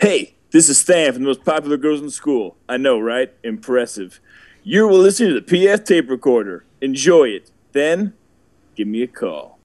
Hey, this is Stan from the most popular girls in school. I know, right? Impressive. You will listen to the PF tape recorder. Enjoy it. Then, give me a call.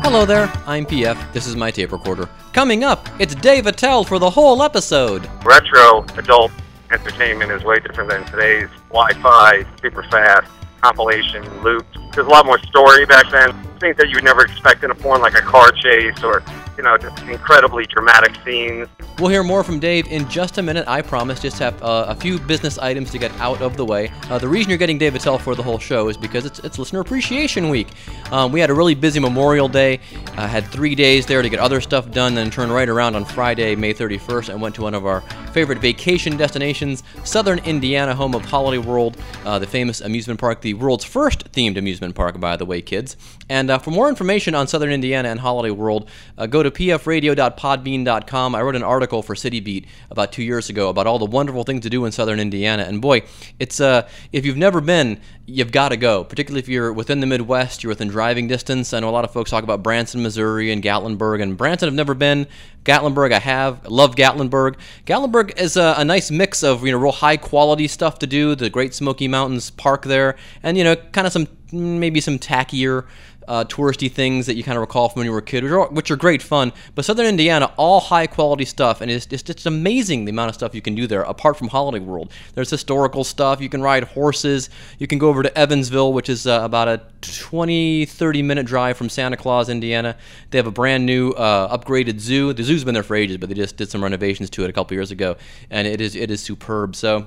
Hello there, I'm PF. This is my tape recorder. Coming up, it's Dave Attell for the whole episode. retro adult entertainment is way different than today's Wi-Fi, super fast compilation loops. There's a lot more story back then. Things that you would never expect in a porn, like a car chase or you know just incredibly dramatic scenes. We'll hear more from Dave in just a minute, I promise. Just have uh, a few business items to get out of the way. Uh, the reason you're getting Dave Attell for the whole show is because it's, it's Listener Appreciation Week. Um, we had a really busy Memorial Day, uh, had three days there to get other stuff done, then turned right around on Friday, May 31st, and went to one of our favorite vacation destinations, Southern Indiana, home of Holiday World, uh, the famous amusement park, the world's first themed amusement park, by the way, kids. And uh, for more information on Southern Indiana and Holiday World, uh, go to pfradio.podbean.com. I wrote an article for City Beat about two years ago about all the wonderful things to do in Southern Indiana. And boy, it's uh, if you've never been, you've got to go. Particularly if you're within the Midwest, you're within driving distance. I know a lot of folks talk about Branson, Missouri, and Gatlinburg. And Branson, I've never been. Gatlinburg, I have. Love Gatlinburg. Gatlinburg is a, a nice mix of you know real high quality stuff to do. The Great Smoky Mountains Park there, and you know kind of some maybe some tackier uh, touristy things that you kind of recall from when you were a kid, which are, which are great fun. But Southern Indiana, all high quality stuff, and it's just it's amazing the amount of stuff you can do there. Apart from Holiday World, there's historical stuff. You can ride horses. You can go over to Evansville, which is uh, about a 20, 30 minute drive from Santa Claus, Indiana. They have a brand new uh, upgraded zoo. The zoo's been there for ages, but they just did some renovations to it a couple years ago, and it is it is superb. So.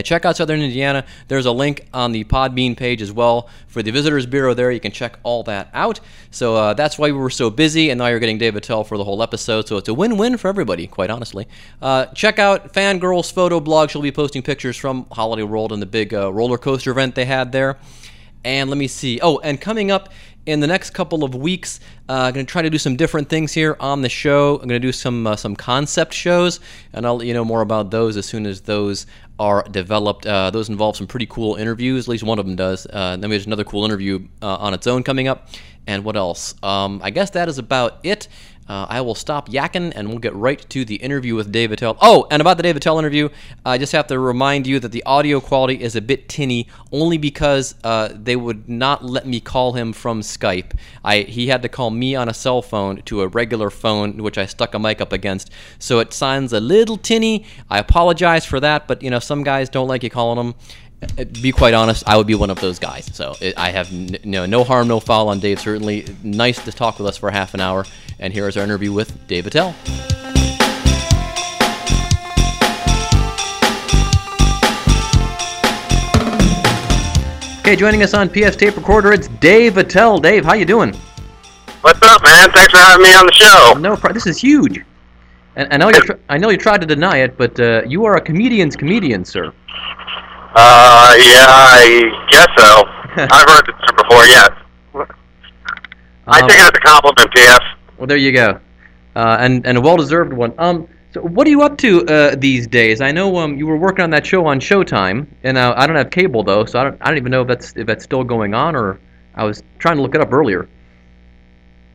Check out Southern Indiana. There's a link on the Podbean page as well for the Visitors Bureau there. You can check all that out. So uh, that's why we were so busy, and now you're getting Dave Attell for the whole episode. So it's a win win for everybody, quite honestly. Uh, check out Fangirl's photo blog. She'll be posting pictures from Holiday World and the big uh, roller coaster event they had there. And let me see. Oh, and coming up in the next couple of weeks, uh, I'm going to try to do some different things here on the show. I'm going to do some uh, some concept shows, and I'll let you know more about those as soon as those are developed. Uh, those involve some pretty cool interviews. At least one of them does. Uh, then there's another cool interview uh, on its own coming up. And what else? Um, I guess that is about it. Uh, I will stop yakking and we'll get right to the interview with Dave Attell. Oh, and about the Dave Attell interview, I just have to remind you that the audio quality is a bit tinny only because uh, they would not let me call him from Skype. I He had to call me on a cell phone to a regular phone, which I stuck a mic up against. So it sounds a little tinny. I apologize for that, but you know, some guys don't like you calling them be quite honest, I would be one of those guys. So it, I have n- no, no harm, no foul on Dave. Certainly nice to talk with us for half an hour. And here is our interview with Dave Attell. Okay, joining us on PF Tape Recorder, it's Dave Attell. Dave, how you doing? What's up, man? Thanks for having me on the show. No, pro- this is huge. And I know you, tr- I know you tried to deny it, but uh, you are a comedian's comedian, sir. Uh, yeah, I guess so. I've heard the term before. Yes. I Um, take it as a compliment, PF. Well, there you go, uh, and and a well-deserved one. Um, so what are you up to uh, these days? I know um you were working on that show on Showtime, and uh, I don't have cable though, so I don't I don't even know if that's if that's still going on or I was trying to look it up earlier.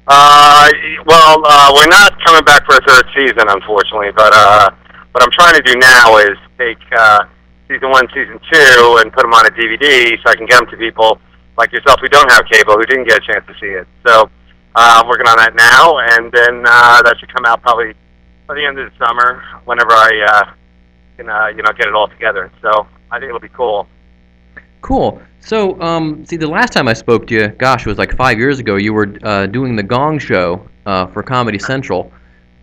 Uh, well, uh, we're not coming back for a third season, unfortunately. But uh, what I'm trying to do now is take uh, season one, season two, and put them on a DVD so I can get them to people like yourself who don't have cable, who didn't get a chance to see it. So uh, I'm working on that now, and then uh, that should come out probably by the end of the summer, whenever I uh, can, uh, you know, get it all together. So I think it'll be cool. Cool. So um see the last time I spoke to you, gosh, it was like five years ago. You were uh, doing the Gong Show uh, for Comedy Central,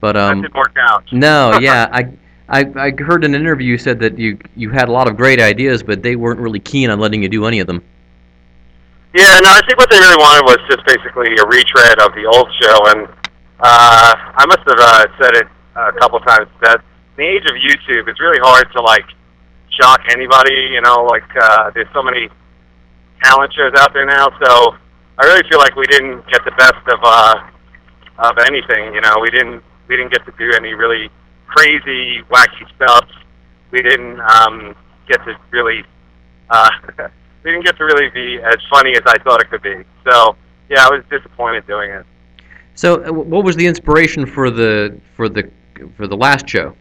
but that um didn't work out. no, yeah, I. I, I heard in an interview you said that you you had a lot of great ideas, but they weren't really keen on letting you do any of them. Yeah, no, I think what they really wanted was just basically a retread of the old show, and uh, I must have uh, said it a couple times that in the age of YouTube, it's really hard to like shock anybody. You know, like uh, there's so many talent shows out there now, so I really feel like we didn't get the best of uh, of anything. You know, we didn't we didn't get to do any really crazy, wacky stuff. We didn't um, get to really uh, didn't get to really be as funny as I thought it could be. So yeah, I was disappointed doing it. So, uh, what was the inspiration for the for the for the last show?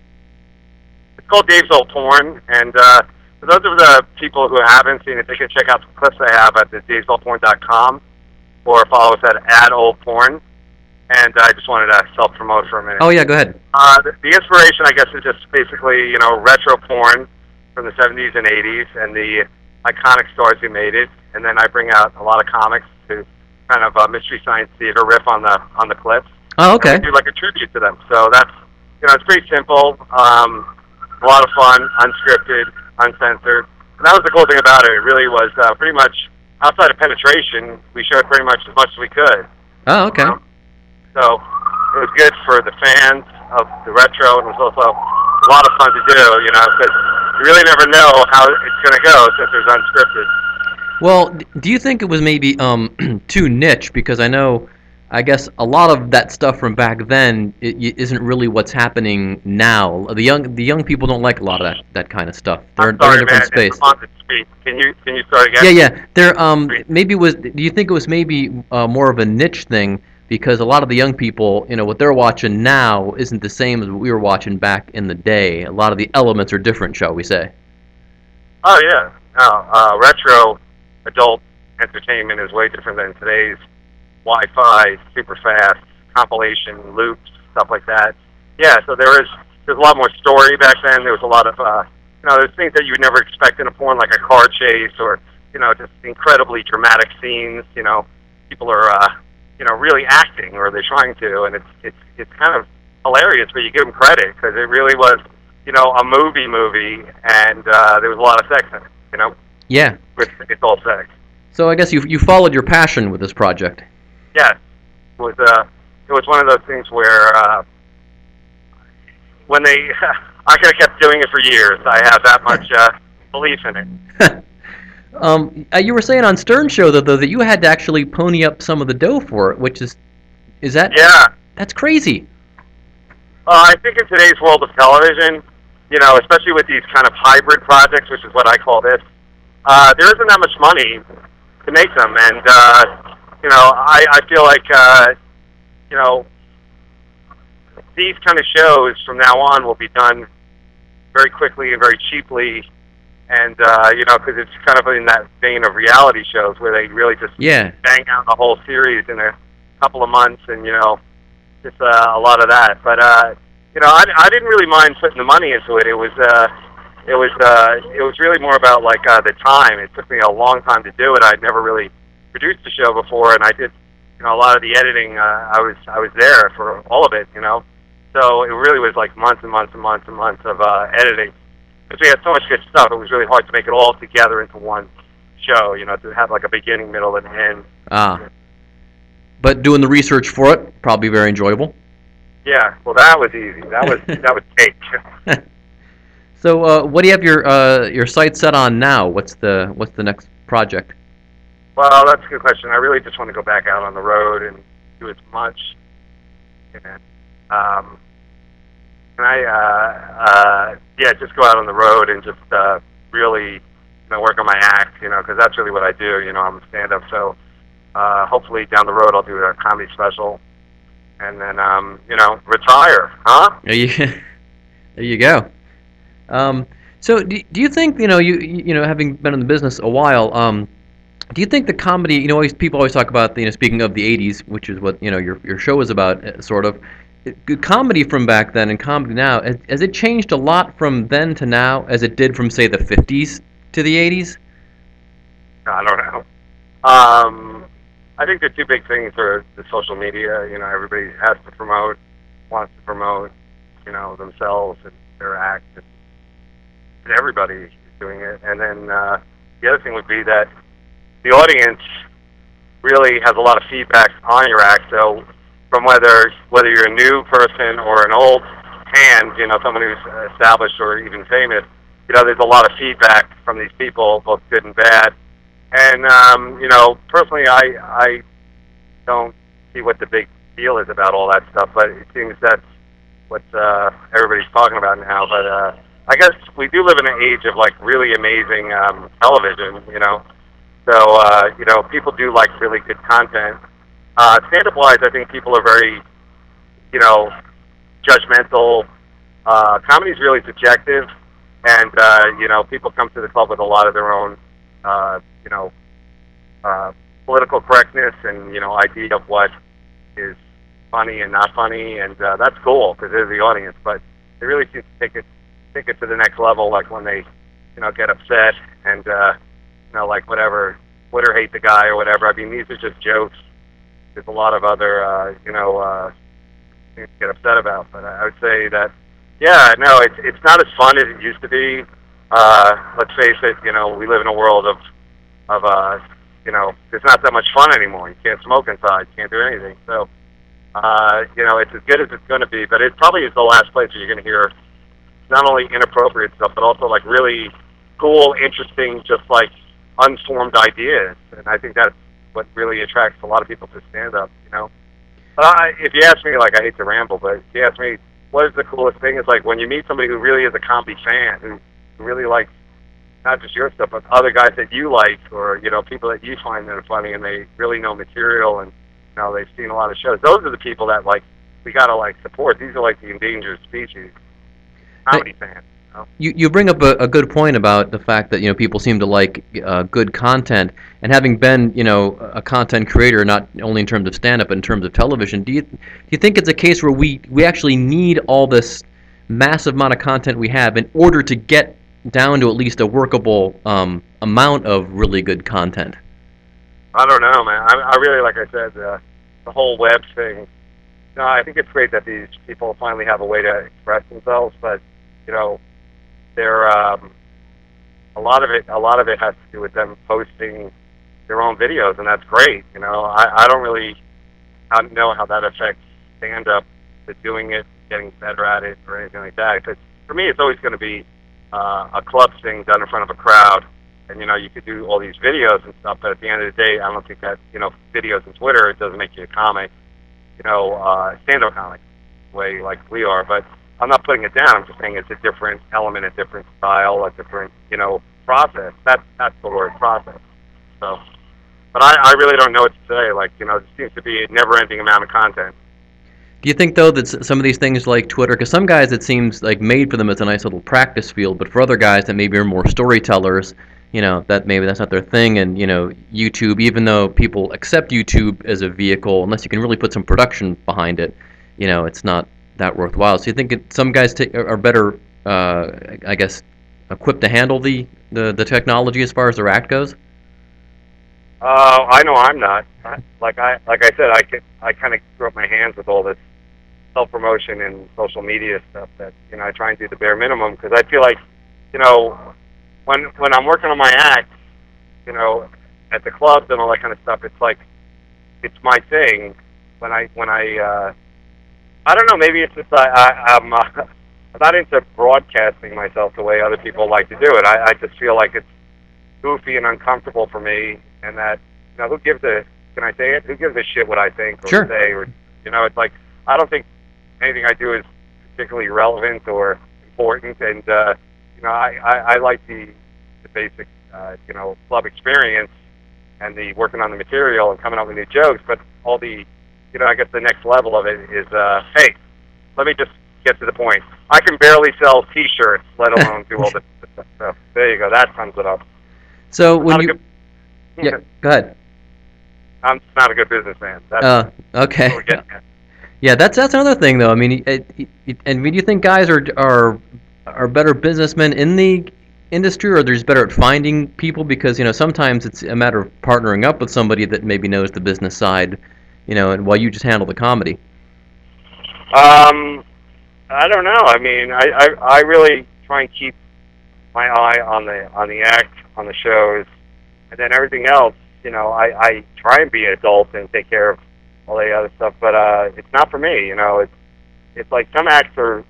It's called Dave's Old Porn, and uh, for those of the people who haven't seen it, they can check out the clips I have at the davesoldporn.com or follow us at at old porn. And I just wanted to self promote for a minute. Oh yeah, go ahead. Uh, the, the inspiration, I guess, is just basically you know retro porn from the 70s and 80s and the iconic stars who made it. And then I bring out a lot of comics to kind of uh, mystery science theater riff on the on the clips. Oh, okay. Do like a tribute to them. So that's you know it's pretty simple, um, a lot of fun, unscripted, uncensored. And that was the cool thing about it. It really was uh, pretty much outside of penetration. We showed pretty much as much as we could. Oh, okay. Um, so it was good for the fans of the retro, and it was also a lot of fun to do. You know, because you really never know how it's going to go since it's unscripted. Well, do you think it was maybe um, too niche? Because I know, I guess a lot of that stuff from back then i i- isn't really what's happening now. The young the young people don't like a lot of that, that kind of stuff. They're, I'm they're sorry, in a different man. space. It's on the speak. Can you can you start again? Yeah, yeah. There um maybe was. Do you think it was maybe uh, more of a niche thing? Because a lot of the young people, you know, what they're watching now isn't the same as what we were watching back in the day. A lot of the elements are different, shall we say? Oh yeah. No, uh, retro adult entertainment is way different than today's Wi-Fi, super fast compilation loops, stuff like that. Yeah, so there is there's a lot more story back then. There was a lot of uh, you know, there's things that you would never expect in a porn, like a car chase or you know, just incredibly dramatic scenes. You know, people are uh, you know really acting or they're trying to, and it's it's it's kind of hilarious, but you give them credit because it really was you know a movie movie, and uh, there was a lot of sex in it. You know, Yeah. with it's all sex. So I guess you you followed your passion with this project. Yes, it was uh, it was one of those things where uh, when they, I could have kept doing it for years. I have that much uh, belief in it. um, uh, you were saying on Stern Show though, though that you had to actually pony up some of the dough for it, which is is that Yeah, that's crazy. uh, I think in today's world of television, you know, especially with these kind of hybrid projects, which is what I call this, uh, there isn't that much money to make them, and uh, you know, I, I feel like uh, you know these kind of shows from now on will be done very quickly and very cheaply, and uh, you know, because it's kind of in that vein of reality shows where they really just Yeah. bang out the whole series in a couple of months, and you know, just uh, a lot of that. But uh, you know, I, I didn't really mind putting the money into it. It was uh, it was uh, it was really more about like uh, the time. It took me a long time to do it. I'd never really produced a show before, and I did you know a lot of the editing. Uh, I was I was there for all of it. You know, so it really was like months and months and months and months of uh, editing. Because we had so much good stuff, it was really hard to make it all together into one show. You know, to have like a beginning, middle, and end. Ah. But doing the research for it probably very enjoyable. Yeah, well, that was easy. That was that was cake. So, uh, what do you have your uh, your sights set on now? What's the what's the next project? Well, that's a good question. I really just want to go back out on the road and do as much. And, um, and I, uh, uh, yeah, just go out on the road and just uh, really, you know, work on my act. You know, because that's really what I do. You know, I'm a stand-up, so uh, hopefully down the road I'll do a comedy special, and then, um, you know, retire. Huh? There you, there you go. Um, so, do, do you think you know you you know having been in the business a while? Um, do you think the comedy? You know, always people always talk about you know speaking of the '80s, which is what you know your your show is about, uh, sort of. Comedy from back then and comedy now has, has it changed a lot from then to now as it did from say the '50s to the '80s? I don't know. Um, I think the two big things are the social media. You know, everybody has to promote, wants to promote, you know, themselves and their act. And everybody is doing it. And then uh, the other thing would be that the audience really has a lot of feedback on your act. So from whether whether you're a new person or an old hand, you know, someone who's established or even famous, you know, there's a lot of feedback from these people, both good and bad. And um, you know, personally, I I don't see what the big deal is about all that stuff, but it seems that's what uh, everybody's talking about now. But uh, I guess we do live in an age of like really amazing um, television, you know. So uh, you know, people do like really good content. Uh, stand-up wise, I think people are very, you know, judgmental. Uh, Comedy is really subjective, and uh, you know, people come to the club with a lot of their own, uh, you know, uh, political correctness and you know, idea of what is funny and not funny, and uh, that's cool because they're the audience. But they really seem to take it take it to the next level, like when they, you know, get upset and uh, you know, like whatever, Twitter hate the guy or whatever. I mean, these are just jokes. There's a lot of other, uh, you know, uh, things to get upset about. But I would say that, yeah, no, it's it's not as fun as it used to be. Uh, let's face it, you know, we live in a world of, of, uh, you know, it's not that much fun anymore. You can't smoke inside, you can't do anything. So, uh, you know, it's as good as it's going to be, but it probably is the last place where you're going to hear not only inappropriate stuff, but also like really cool, interesting, just like unformed ideas. And I think that's what really attracts a lot of people to stand up, you know. But I, if you ask me, like I hate to ramble, but if you ask me, what is the coolest thing? It's like when you meet somebody who really is a comedy fan, who, really likes not just your stuff, but other guys that you like, or you know, people that you find that are funny, and they really know material, and you know, they've seen a lot of shows. Those are the people that like we gotta like support. These are like the endangered species comedy hey, fans. You you bring up a, a good point about the fact that you know people seem to like uh, good content, and having been you know a content creator not only in terms of stand up but in terms of television, do you do you think it's a case where we we actually need all this massive amount of content we have in order to get down to at least a workable um, amount of really good content? I don't know, man. I, I really like I said uh, the whole web thing. No, I think it's great that these people finally have a way to express themselves, but you know they're um, a lot of it. A lot of it has to do with them posting their own videos, and that's great. You know, I, I don't really know how that affects stand up to doing it, getting better at it, or anything like that. Because for me, it's always going to be uh, a club thing done in front of a crowd. And you know, you could do all these videos and stuff, but at the end of the day, I don't think that you know, videos and Twitter it doesn't make you a comic. You know, uh, stand-up comic way like we are, but I'm not putting it down. I'm just saying it's a different element, a different style, a different, you know, process. That's that's the word process. So, but I, I really don't know what to say. Like, you know, it seems to be a never-ending amount of content. Do you think though that some of these things like Twitter, because some guys it seems like made for them as a nice little practice field, but for other guys that maybe are more storytellers, you know, that maybe that's not their thing, and you know, YouTube, even though people accept YouTube as a vehicle, unless you can really put some production behind it, you know, it's not that worthwhile. So you think it, some guys t- are better, uh, I guess, equipped to handle the, the, the technology as far as their act goes? Uh, I know I'm not. Like I like I said, I could, I kind of throw up my hands with all this self promotion and social media stuff. That you know, I try and do the bare minimum because I feel like, you know, when when I'm working on my act, you know, at the clubs and all that kind of stuff, it's like it's my thing. When I when I uh, I don't know. Maybe it's just I, I I'm uh, I'm not into broadcasting myself the way other people like to do it. I, I just feel like it's goofy and uncomfortable for me, and that you know who gives a can I say it? Who gives a shit what I think or sure. say? Or you know, it's like I don't think anything I do is particularly relevant or important, and uh, you know, I, I, I like the the basic uh, you know club experience and the working on the material and coming up with new jokes, but all the you know, I guess the next level of it is, uh, hey, let me just get to the point. I can barely sell T-shirts, let alone do all this stuff. So there you go. That sums it up. So when you, good, yeah, go ahead. I'm not a good businessman. That's uh, okay. Yeah, that's that's another thing though. I mean, it, it, and I mean, do you think guys are are are better businessmen in the industry, or they're just better at finding people? Because you know, sometimes it's a matter of partnering up with somebody that maybe knows the business side you know, and while you just handle the comedy? Um, I don't know. I mean, I, I I really try and keep my eye on the on the act, on the shows, and then everything else. You know, I I try and be an adult and take care of all the other stuff, but uh, it's not for me. You know, it's it's like some acts are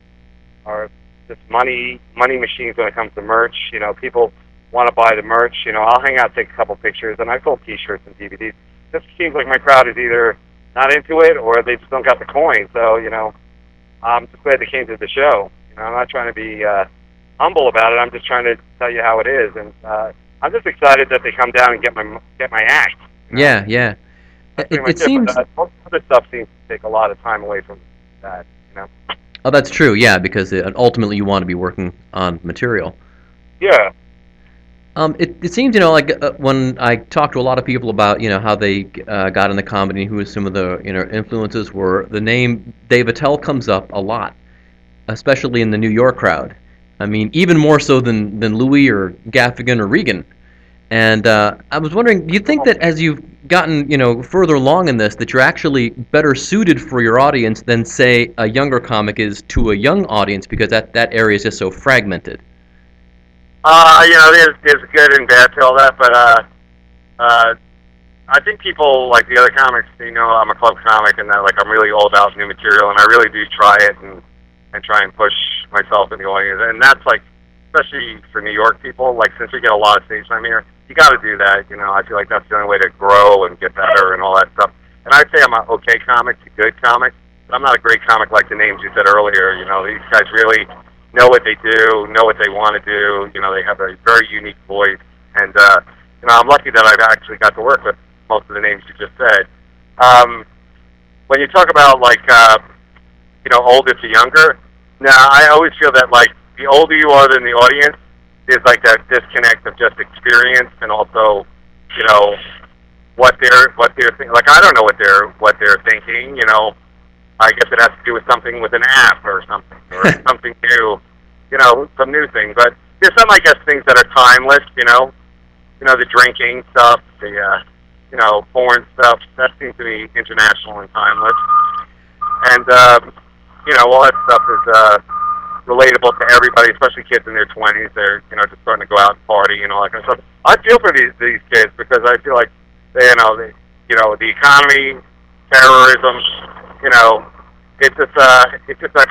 are just money money machines when it comes to merch. You know, people want to buy the merch. You know, I'll hang out, take a couple pictures, and I sell T-shirts and DVDs just seems like my crowd is either not into it or they just don't got the coin. So you know, I'm just glad they came to the show. You know, I'm not trying to be uh, humble about it. I'm just trying to tell you how it is, and uh, I'm just excited that they come down and get my get my act. You know? Yeah, yeah. It, it seems but, uh, other stuff seems to take a lot of time away from that. You know. Oh, that's true. Yeah, because it, ultimately you want to be working on material. Yeah. Um, it, it seems, you know, like uh, when I talk to a lot of people about, you know, how they uh, got in the comedy, who some of the, you know, influences were, the name Dave Attell comes up a lot, especially in the New York crowd. I mean, even more so than, than Louis or Gaffigan or Regan. And uh, I was wondering, do you think that as you've gotten, you know, further along in this, that you're actually better suited for your audience than, say, a younger comic is to a young audience because that, that area is just so fragmented? Uh, you know, there's there's good and bad to all that, but uh, uh, I think people like the other comics. You know, I'm a club comic, and that like I'm really all about new material, and I really do try it and and try and push myself in the audience, and that's like especially for New York people. Like since we get a lot of stage time here, you got to do that. You know, I feel like that's the only way to grow and get better and all that stuff. And I'd say I'm an okay comic, a good comic, but I'm not a great comic like the names you said earlier. You know, these guys really know what they do, know what they want to do. You know, they have a very unique voice, and uh, you know, I'm lucky that I've actually got to work with most of the names you just said. Um, when you talk about like, uh, you know, older to younger, now I always feel that like the older you are than the audience, there's like that disconnect of just experience and also, you know, what they're what they're thinking. Like I don't know what they're what they're thinking. You know, I guess it has to do with something with an app or something, or something new, you know, some new thing. But there's some, I guess, things that are timeless, you know, you know, the drinking stuff, the, uh, you know, porn stuff. That seems to be international and timeless. And, um, you know, all that stuff is uh, relatable to everybody, especially kids in their 20s. They're, you know, just starting to go out and party and all that kind of stuff. I feel for these these kids because I feel like, they, you know, they, you know, the economy, terrorism, you know, it's just uh, it's just a,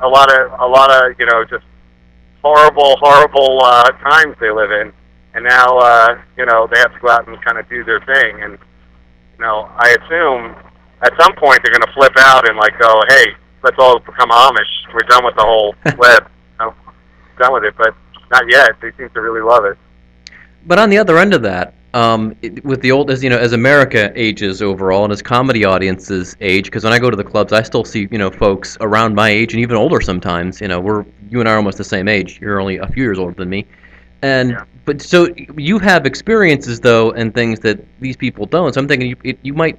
a lot of a lot of you know just horrible, horrible uh, times they live in, and now uh, you know they have to go out and kind of do their thing, and you know I assume at some point they're going to flip out and like go, hey, let's all become Amish. We're done with the whole web, you know, done with it, but not yet. They seem to really love it. But on the other end of that, um, it, with the old as you know as America ages overall and as comedy audiences age because when I go to the clubs I still see you know folks around my age and even older sometimes you know we're you and I are almost the same age. You're only a few years older than me. And yeah. but so you have experiences though and things that these people don't. So I'm thinking you it, you might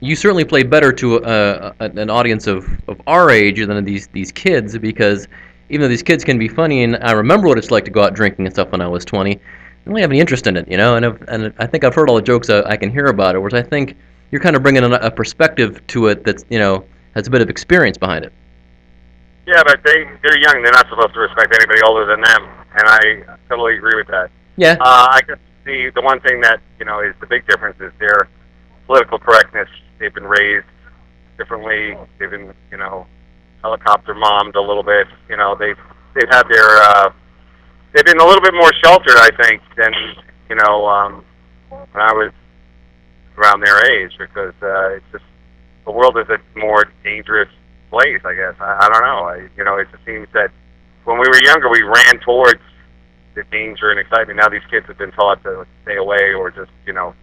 you certainly play better to a, a, an audience of, of our age than these these kids because even though these kids can be funny and I remember what it's like to go out drinking and stuff when I was 20 I don't really have any interest in it, you know. And I've, and I think I've heard all the jokes I, I can hear about it, whereas I think you're kind of bringing a, a perspective to it that's you know has a bit of experience behind it. Yeah, but they they're young. They're not supposed to respect anybody older than them, and I totally agree with that. Yeah. Uh, I guess the the one thing that you know is the big difference is their political correctness. They've been raised differently. They've been you know helicopter mommed a little bit. You know they've they've had their uh, they've been a little bit more sheltered, I think, than you know um, when I was around their age, because uh, it's just the world is a more dangerous place. I guess I, I don't know. I, you know, it just seems that when we were younger, we ran towards the danger and excitement. Now these kids have been taught to stay away or just you know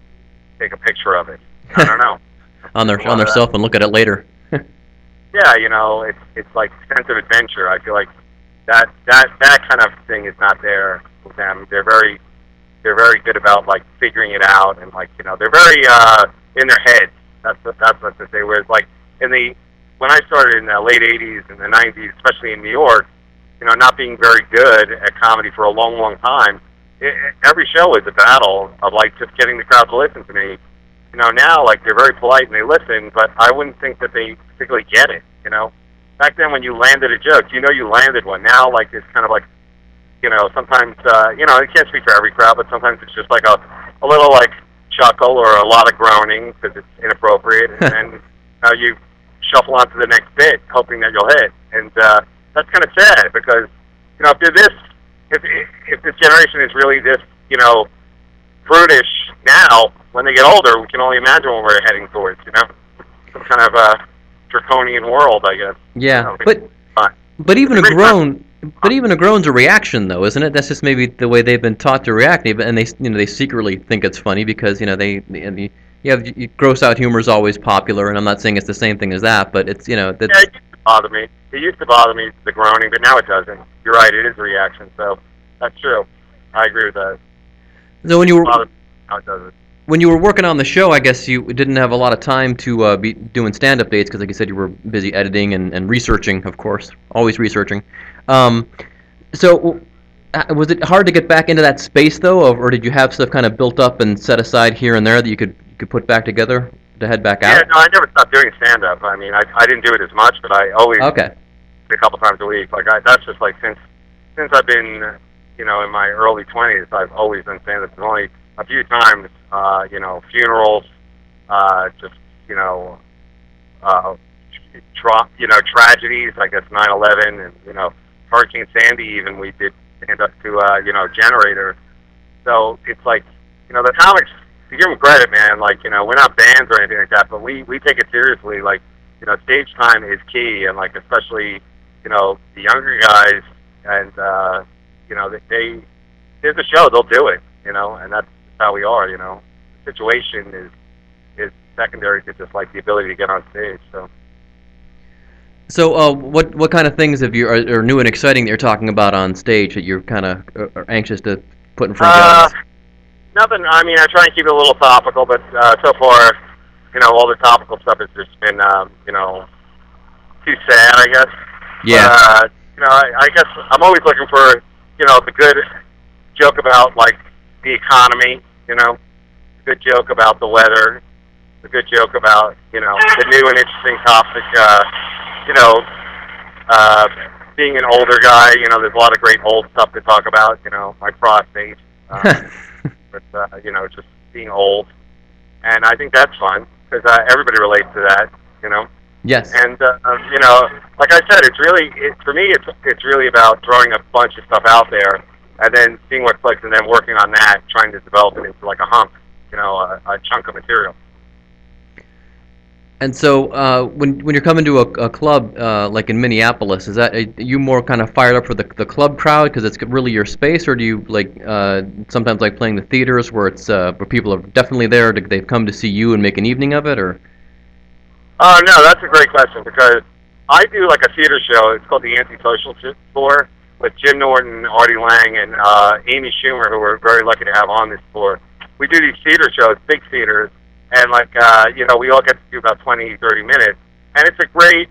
take a picture of it. I don't know. on their on their cell phone, look at it later. yeah, you know, it's it's like sense of adventure. I feel like that that that kind of thing is not there with them. They're very they're very good about like figuring it out and like you know they're very uh, in their heads. That's what, that's what they say. Whereas like in the when I started in the late '80s and the '90s, especially in New York, you know, not being very good at comedy for a long, long time, it, every show is a battle of like just getting the crowd to listen to me. You know, now like they're very polite and they listen, but I wouldn't think that they particularly get it. You know, back then when you landed a joke, you know you landed one. Now, like it's kind of like, you know, sometimes uh, you know I can't speak for every crowd, but sometimes it's just like a a little like chuckle or a lot of groaning because it's inappropriate, and then uh, you shuffle on to the next bit, hoping that you'll hit. And uh, that's kind of sad because you know if they're this, if if this generation is really this, you know, prudish now, when they get older, we can only imagine what we're heading towards. You know, some kind of uh, draconian world, I guess. Yeah, but but even a groan, But even a groan's a reaction, though, isn't it? That's just maybe the way they've been taught to react, and they, you know, they secretly think it's funny because you know they, and they yeah, gross out humor is always popular, and I'm not saying it's the same thing as that, but it's you know that's. Yeah, it used to bother me. It used to bother me the groaning, but now it doesn't. You're right, it is a reaction, so that's true. I agree with that. So when you were now it doesn't. When you were working on the show, I guess you didn't have a lot of time to uh, be doing stand-up dates because, like you said, you were busy editing and, and researching, of course, always researching. Um, so uh, was it hard to get back into that space though, or did you have stuff kind of built up and set aside here and there that you could could put back together to head back out? Yeah, no, I never stopped doing stand up. I mean, I I didn't do it as much, but I always okay a couple times a week. Like I, that's just like since since I've been you know in my early twenties, I've always done stand up. There's only a few times, uh, you know, funerals, uh, just you know, uh, tra- you know, tragedies. I guess nine eleven, and you know, Hurricane Sandy. Even we did stand up to uh, you know generator. So it's like you know the comics. To give them credit, man. Like you know we're not bands or anything like that, but we we take it seriously. Like you know stage time is key, and like especially you know the younger guys, and uh, you know they, they there's a show they'll do it. You know, and that's how we are. You know, the situation is is secondary to just like the ability to get on stage. So. So, uh, what what kind of things have you are, are, new and exciting that you're talking about on stage that you're kind of uh, anxious to put in front of uh, Nothing. I mean, I try and keep it a little topical, but uh, so far, you know, all the topical stuff has just been, um, you know, too sad, I guess. Yeah. Uh, you know, I, I guess I'm always looking for, you know, the good joke about like the economy. You know, good joke about the weather. The good joke about, you know, the new and interesting topic. Uh, you know, uh, being an older guy, you know, there's a lot of great old stuff to talk about. You know, my prostate, uh, with uh, you know, just being old, and I think that's fun because uh, everybody relates to that. You know. Yes. And uh, you know, like I said, it's really it, for me. It's it's really about throwing a bunch of stuff out there, and then seeing what clicks, and then working on that, trying to develop it into like a hunk, you know, a, a chunk of material. And so, uh, when when you're coming to a, a club uh, like in Minneapolis, is that are you more kind of fired up for the the club crowd because it's really your space, or do you like uh, sometimes like playing the theaters where it's uh, where people are definitely there, to, they've come to see you and make an evening of it, or? Uh, no, that's a great question because I do like a theater show. It's called the Antisocial Tour with Jim Norton, Artie Lange, and uh, Amy Schumer, who we're very lucky to have on this tour. We do these theater shows, big theaters and like uh, you know, we all get to do about 20, 30 minutes, and it's a great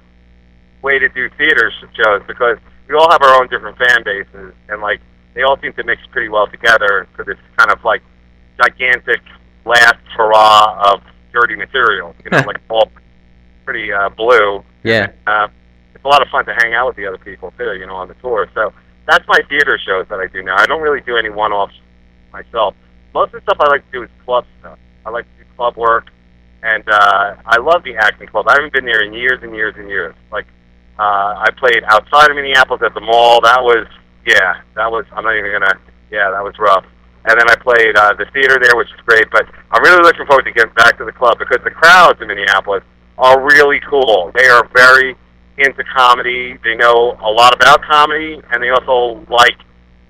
way to do theater shows because we all have our own different fan bases, and like they all seem to mix pretty well together because it's kind of like gigantic last hurrah of dirty material, you know, like all pretty uh, blue. Yeah. Uh, it's a lot of fun to hang out with the other people too, you know, on the tour. So that's my theater shows that I do now. I don't really do any one-offs myself. Most of the stuff I like to do is club stuff. I like to do club work, and uh, I love the Acme Club. I haven't been there in years and years and years. Like uh, I played outside of Minneapolis at the mall. That was yeah, that was. I'm not even gonna. Yeah, that was rough. And then I played uh, the theater there, which is great. But I'm really looking forward to getting back to the club because the crowds in Minneapolis are really cool. They are very into comedy. They know a lot about comedy, and they also like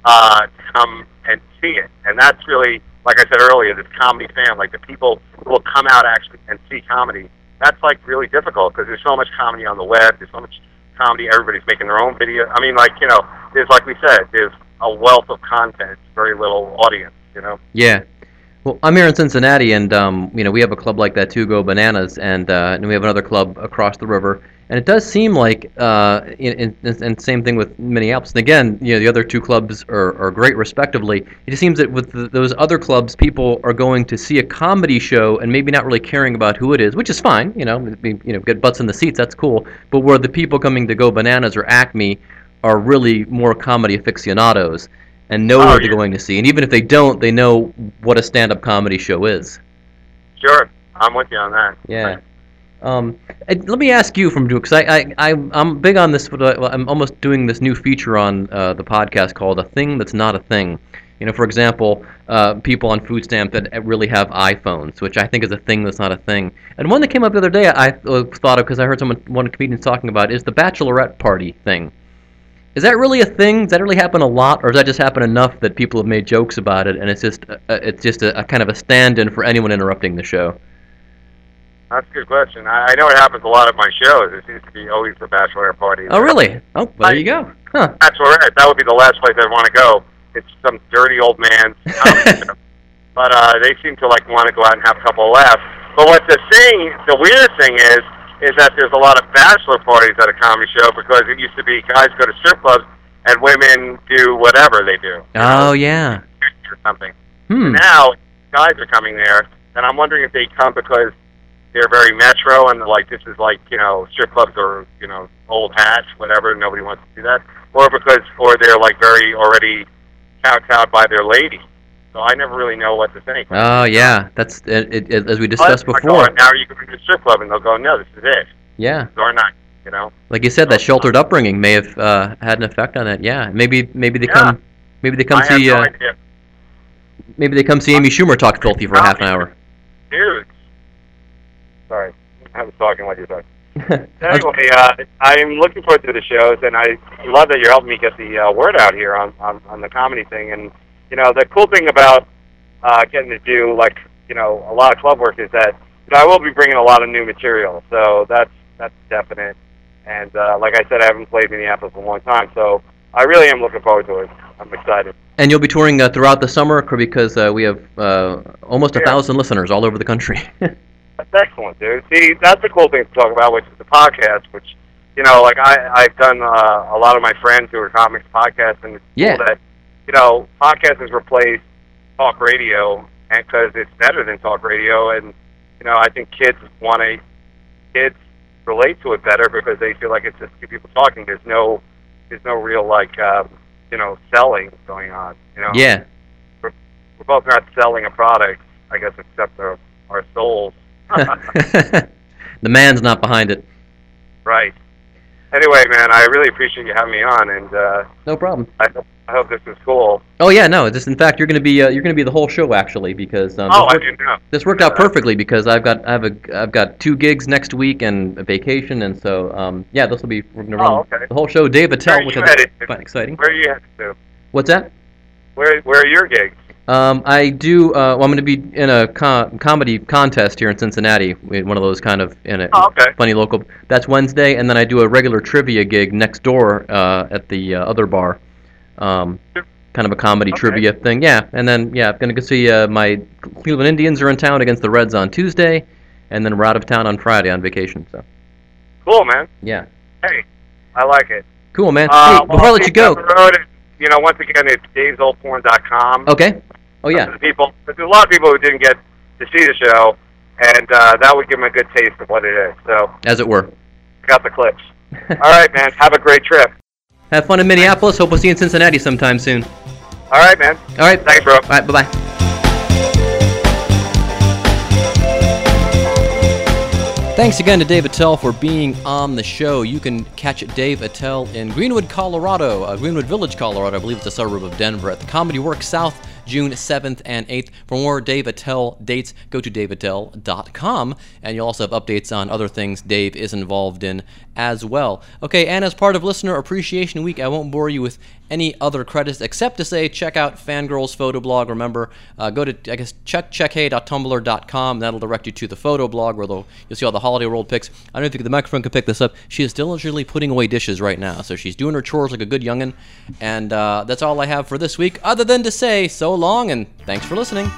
uh, to come and see it. And that's really like I said earlier, this comedy fan, like the people who will come out actually and see comedy, that's like really difficult because there's so much comedy on the web. There's so much comedy. Everybody's making their own video. I mean, like you know, there's like we said, there's a wealth of content, very little audience. You know. Yeah. Well, I'm here in Cincinnati, and um, you know we have a club like that too, Go Bananas, and uh, and we have another club across the river and it does seem like, uh, in, in, and same thing with Minneapolis. And again, you know, the other two clubs are, are great respectively. It just seems that with the, those other clubs, people are going to see a comedy show and maybe not really caring about who it is, which is fine. You know, you know, get butts in the seats, that's cool. But where the people coming to go bananas or Acme are really more comedy aficionados and know oh, what yeah. they're going to see. And even if they don't, they know what a stand-up comedy show is. Sure, I'm with you on that. Yeah. Um, let me ask you from Duke, because I, I, I I'm big on this. I'm almost doing this new feature on uh, the podcast called "A Thing That's Not a Thing." You know, for example, uh, people on food stamp that really have iPhones, which I think is a thing that's not a thing. And one that came up the other day, I thought of because I heard someone, one comedian talking about, is the bachelorette party thing. Is that really a thing? Does that really happen a lot, or does that just happen enough that people have made jokes about it, and it's just uh, it's just a, a kind of a stand-in for anyone interrupting the show? That's a good question. I, I know it happens a lot at my shows. It seems to be always the bachelor party. Oh, really? Oh, well, there you go. Huh. Bachelorette. That would be the last place I'd want to go. It's some dirty old man's show. But uh, they seem to like want to go out and have a couple of laughs. But what the thing, the weird thing is, is that there's a lot of bachelor parties at a comedy show because it used to be guys go to strip clubs and women do whatever they do. Oh, yeah. Or something. Hmm. Now guys are coming there, and I'm wondering if they come because they're very metro and like this is like you know strip clubs or you know old hats, whatever. Nobody wants to do that, or because or they're like very already kowtowed by their lady. So I never really know what to think. Oh, yeah. That's it, it, it, as we discussed But, like, before. oh, now you go to the strip club and they'll go, no, this is it. Yeah. Or not, you know. Like you said, that sheltered upbringing may have uh, had an effect on that. Yeah, maybe maybe they Yeah. come maybe they come I have see no uh, idea. maybe they come see Amy Schumer talk filthy for half an hour. Dude. Sorry, I was talking while you're talking. Anyway, uh, I'm looking forward to the shows, and I love that you're helping me get the uh, word out here on, on on the comedy thing. And you know, the cool thing about uh, getting to do like you know a lot of club work is that you know, I will be bringing a lot of new material, so that's that's definite. And uh, like I said, I haven't played Minneapolis in a long time, so I really am looking forward to it. I'm excited. And you'll be touring uh, throughout the summer because uh, we have uh, almost a Yeah. thousand listeners all over the country. That's excellent, dude. See, that's the cool thing to talk about, which is the podcast. Which, you know, like I, I've done uh, a lot of my friends who are comics podcasts, and it's Yeah. cool that you know, podcast has replaced talk radio, and because it's better than talk radio, and you know, I think kids want to kids relate to it better because they feel like it's just two people talking. There's no, there's no real like, um, you know, selling going on. You know, yeah. we're both not selling a product, I guess, except our our souls. the man's not behind it. Right. Anyway, man, I really appreciate you having me on, and uh, No problem. I, hope, I hope this is cool. Oh yeah, no. This, in fact, you're going to be uh, you're going to be the whole show actually because um, Oh, I didn't know. this worked out perfectly because I've got I have a I've got two gigs next week and a vacation and so um, yeah, this will be we're going to run Oh, okay. the whole show. Dave Attell, which you I headed? find exciting. Where are you headed to? What's that? Where Where are your gigs? Um, I do. Uh, well, I'm going to be in a com- comedy contest here in Cincinnati. One of those kind of in a Oh, okay. funny local. That's Wednesday, and then I do a regular trivia gig next door uh, at the uh, other bar. Um, kind of a comedy Okay. trivia thing. Yeah, and then yeah, I'm going to go see uh, my Cleveland Indians are in town against the Reds on Tuesday, and then we're out of town on Friday on vacation. So Cool, man. yeah, Hey, I like it. cool, man. Uh, hey, before I let you go. Road, you know, once again, it's davesoldporn.com. Okay. Oh yeah. The people, there's a lot of people who didn't get to see the show, and uh, that would give them a good taste of what it is. So, As it were. got the clips. All right, man. Have a great trip. Have fun in Minneapolis. Hope we'll see you in Cincinnati sometime soon. All right, man. All right. Thanks, bro. All right. Bye bye. Thanks again to Dave Attell for being on the show. You can catch Dave Attell in Greenwood, Colorado, uh, Greenwood Village, Colorado. I believe it's a suburb of Denver at the Comedy Works South, June 7th and 8th. For more Dave Attell dates, go to daveattell.com, and you'll also have updates on other things Dave is involved in as well. Okay, and as part of Listener Appreciation Week, I won't bore you with any other credits except to say check out Fangirl's photo blog. Remember, uh, go to I guess check checkhey.tumblr.com. That'll direct you to the photo blog where you'll see all the holiday world pics. I don't know if the microphone can pick this up. She is diligently putting away dishes right now, so she's doing her chores like a good youngin. And uh, that's all I have for this week, other than to say so long and thanks for listening.